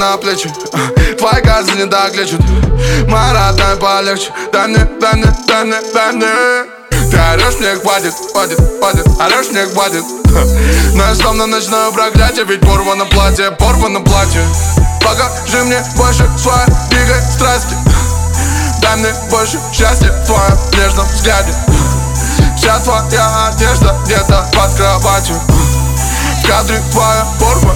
на плечи. Твои газы не так лечат Моя полегче. Дай мне, дай мне, дай мне, дай мне Ты орешь, мне хватит, хватит, хватит. Орешь, мне хватит. Но я словно ночное проклятие Ведь порвано платье, порвано платье. Покажи мне больше своей дикой страсти. Дай мне больше счастья в твоем нежном взгляде. Вся твоя одежда где-то под кроватью. В кадре твоя порванное